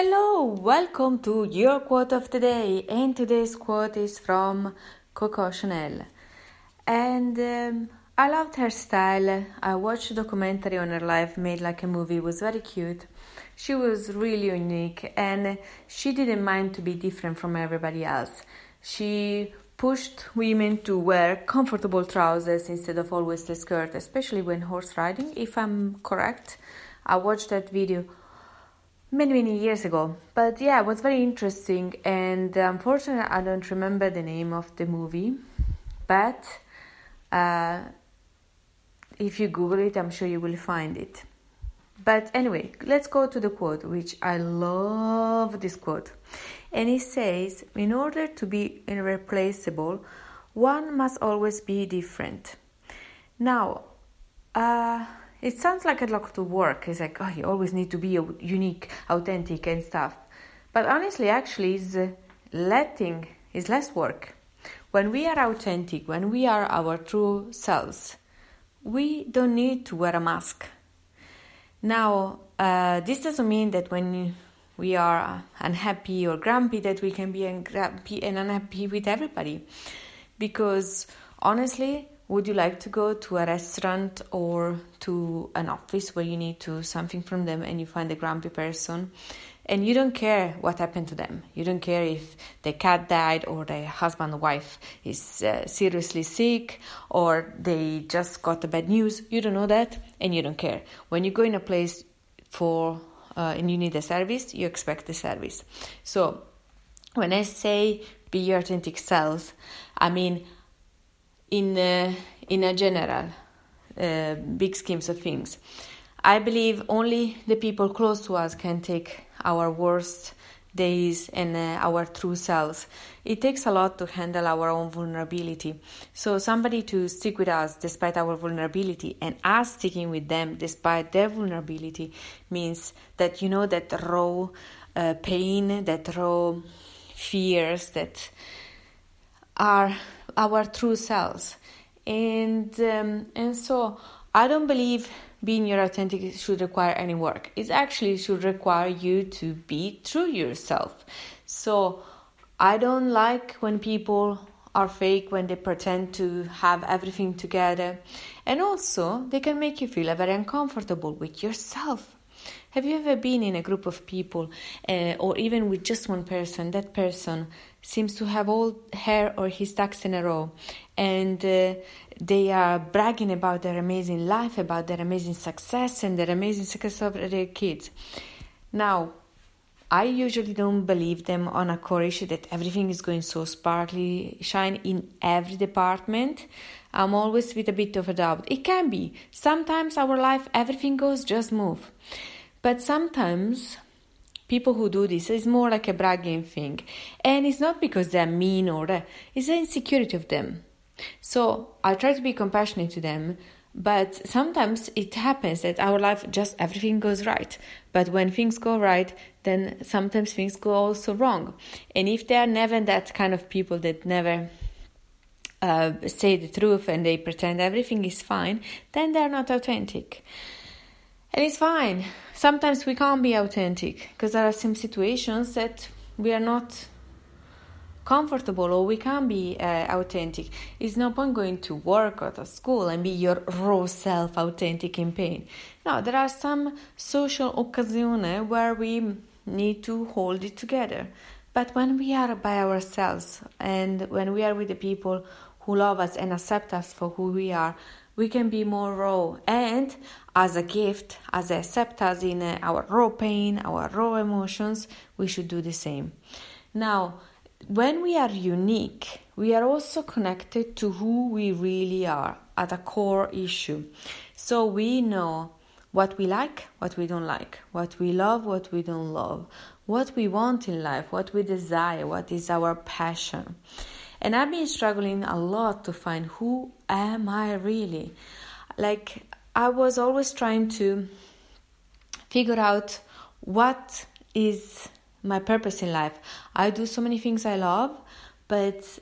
Hello, welcome to your quote of the day, and today's quote is from Coco Chanel. And um, I loved her style. I watched a documentary on her life made like a movie. It was very cute. She was really unique, and she didn't mind to be different from everybody else. She pushed women to wear comfortable trousers instead of always the skirt, especially when horse riding. If I'm correct, I watched that video many many years ago. But yeah it was very interesting and unfortunately i don't remember the name of the movie. But uh, if you google it i'm sure you will find it. But anyway let's go to the quote which i love this quote. And it says in order to be irreplaceable one must always be different. Now uh, it sounds like a lot of work. It's like, oh, you always need to be unique, authentic, and stuff. But honestly, actually, is uh, letting is less work. When we are authentic, when we are our true selves, we don't need to wear a mask. Now, uh, this doesn't mean that when we are unhappy or grumpy that we can be grumpy and unhappy with everybody, because honestly, would you like to go to a restaurant or to an office where you need to something from them and you find a grumpy person? And you don't care what happened to them. You don't care if the cat died or the husband or wife is uh, seriously sick or they just got the bad news. You don't know that and you don't care. When you go in a place for uh, and you need a service you expect the service. So when i say be your authentic self i mean in uh, in a general uh, big schemes of things. I believe only the people close to us can take our worst days and uh, our true selves. It takes a lot to handle our own vulnerability. So, somebody to stick with us despite our vulnerability and us sticking with them despite their vulnerability means that you know that raw uh, pain, that raw fears that are our true selves. And um, and so i don't believe being your authentic should require any work. It actually should require you to be true yourself. So i don't like when people are fake when they pretend to have everything together. And also they can make you feel very uncomfortable with yourself. Have you ever been in a group of people, uh, or even with just one person? That person seems to have all hair or his ducks in a row, and uh, they are bragging about their amazing life, about their amazing success, and their amazing success of their kids. Now, I usually don't believe them on a core issue that everything is going so sparkly, shine in every department. I'm always with a bit of a doubt. It can be. Sometimes our life, everything goes just move. But sometimes people who do this is more like a bragging thing. And it's not because they're mean or uh, it's the insecurity of them. So I try to be compassionate to them, but sometimes it happens that our life just everything goes right. But when things go right, then sometimes things go also wrong. And if they are never that kind of people that never uh, say the truth and they pretend everything is fine, then they're not authentic. And it's fine. Sometimes we can't be authentic because there are some situations that we are not comfortable or we can't be uh, authentic. It's no point going to work or to school and be your raw self authentic in pain. No, there are some social occasions where we need to hold it together. But when we are by ourselves and when we are with the people who love us and accept us for who we are, we can be more raw. And as a gift as us in our raw pain our raw emotions we should do the same. Now when we are unique we are also connected to who we really are at a core issue. So we know what we like what we don't like what we love what we don't love what we want in life what we desire what is our passion. And I've been struggling a lot to find who am I really? Like, I was always trying to figure out what is my purpose in life. I do so many things I love, but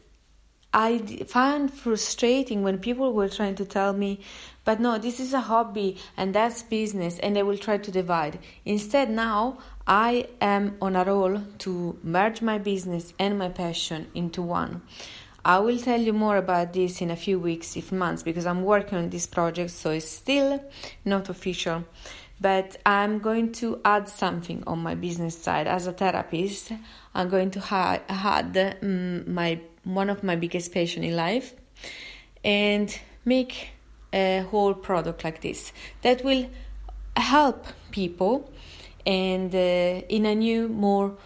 I find frustrating when people were trying to tell me, but no, this is a hobby and that's business, and they will try to divide. Instead, now I am on a roll to merge my business and my passion into one. I will tell you more about this in a few weeks, if months, because I'm working on this project, so it's still not official. But I'm going to add something on my business side as a therapist. I'm going to ha- add um, my one of my biggest passion in life, and make a whole product like this that will help people and uh, in a new, more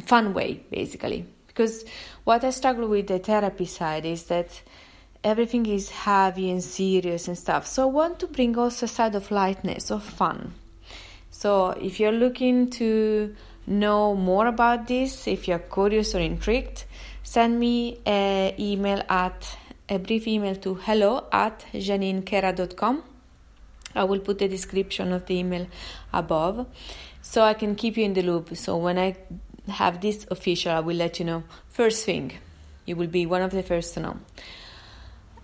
fun way, basically. Because what I struggle with the therapy side is that everything is heavy and serious and stuff. So I want to bring also a side of lightness, of fun. So if you're looking to know more about this, if you're curious or intrigued, send me an email at a brief email to hello at janinekera.com. I will put the description of the email above so I can keep you in the loop. So when I have this official, I will let you know first thing. You will be one of the first to know.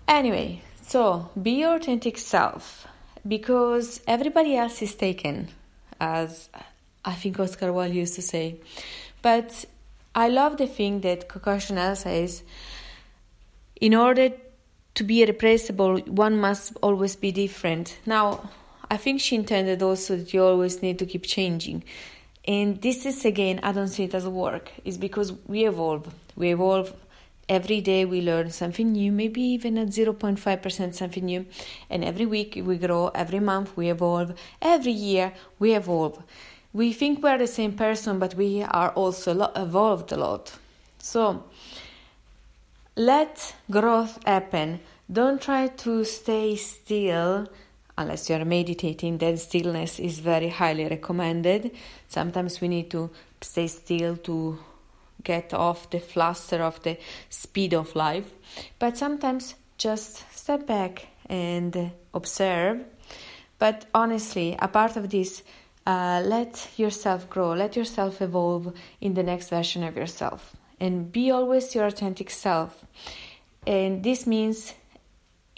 Anyway, so be your authentic self because everybody else is taken, as I think Oscar Wilde used to say. But I love the thing that Coco Chanel says in order to be irreplaceable, one must always be different. Now, I think she intended also that you always need to keep changing. And this is again, I don't see it as work. It's because we evolve. We evolve every day, we learn something new, maybe even at 0.5% something new. And every week we grow, every month we evolve, every year we evolve. We think we're the same person, but we are also evolved a lot. So, let growth happen. Don't try to stay still unless you're meditating, then stillness is very highly recommended. Sometimes we need to stay still to get off the fluster of the speed of life, but sometimes just step back and observe. But honestly, a part of this, uh, let yourself grow, let yourself evolve in the next version of yourself and be always your authentic self. And this means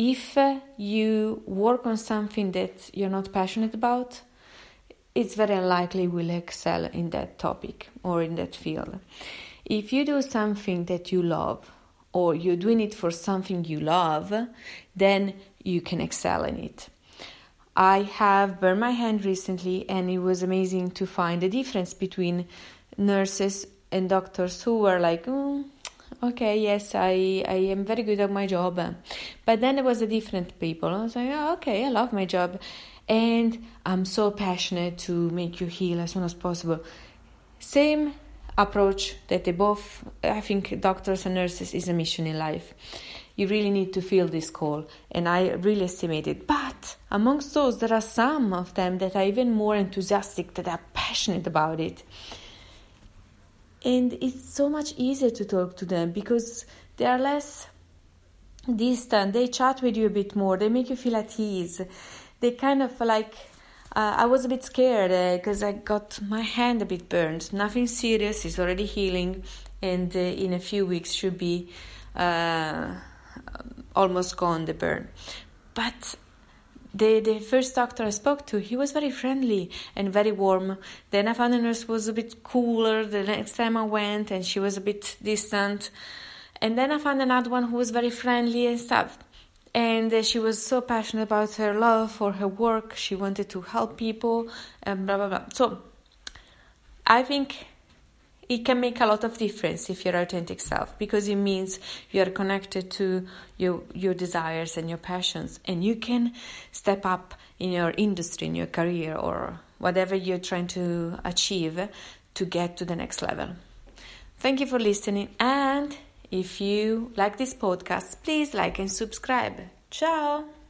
if you work on something that you're not passionate about, it's very unlikely you will excel in that topic or in that field. If you do something that you love or you're doing it for something you love, then you can excel in it. I have burned my hand recently, and it was amazing to find the difference between nurses and doctors who were like, mm, okay, yes, I, I am very good at my job. But then it was a different people. I was like, oh, okay, I love my job. And I'm so passionate to make you heal as soon as possible. Same approach that they both, I think doctors and nurses is a mission in life. You really need to feel this call, and I really estimate it. But amongst those, there are some of them that are even more enthusiastic, that are passionate about it and it's so much easier to talk to them because they are less distant. They chat with you a bit more. They make you feel at ease. They kind of like uh, i was a bit scared because uh, i got my hand a bit burned nothing serious. It's already healing. And uh, in a few weeks should be uh, almost gone the burn. But the, the first doctor I spoke to, he was very friendly and very warm. Then I found the nurse was a bit cooler. The next time I went, and she was a bit distant. And then I found another one who was very friendly and stuff. And uh, she was so passionate about her love for her work. She wanted to help people and blah blah blah. So I think it can make a lot of difference if you're authentic self because it means you're connected to your your desires and your passions and you can step up in your industry in your career or whatever you're trying to achieve to get to the next level. Thank you for listening and if you like this podcast please like and subscribe. Ciao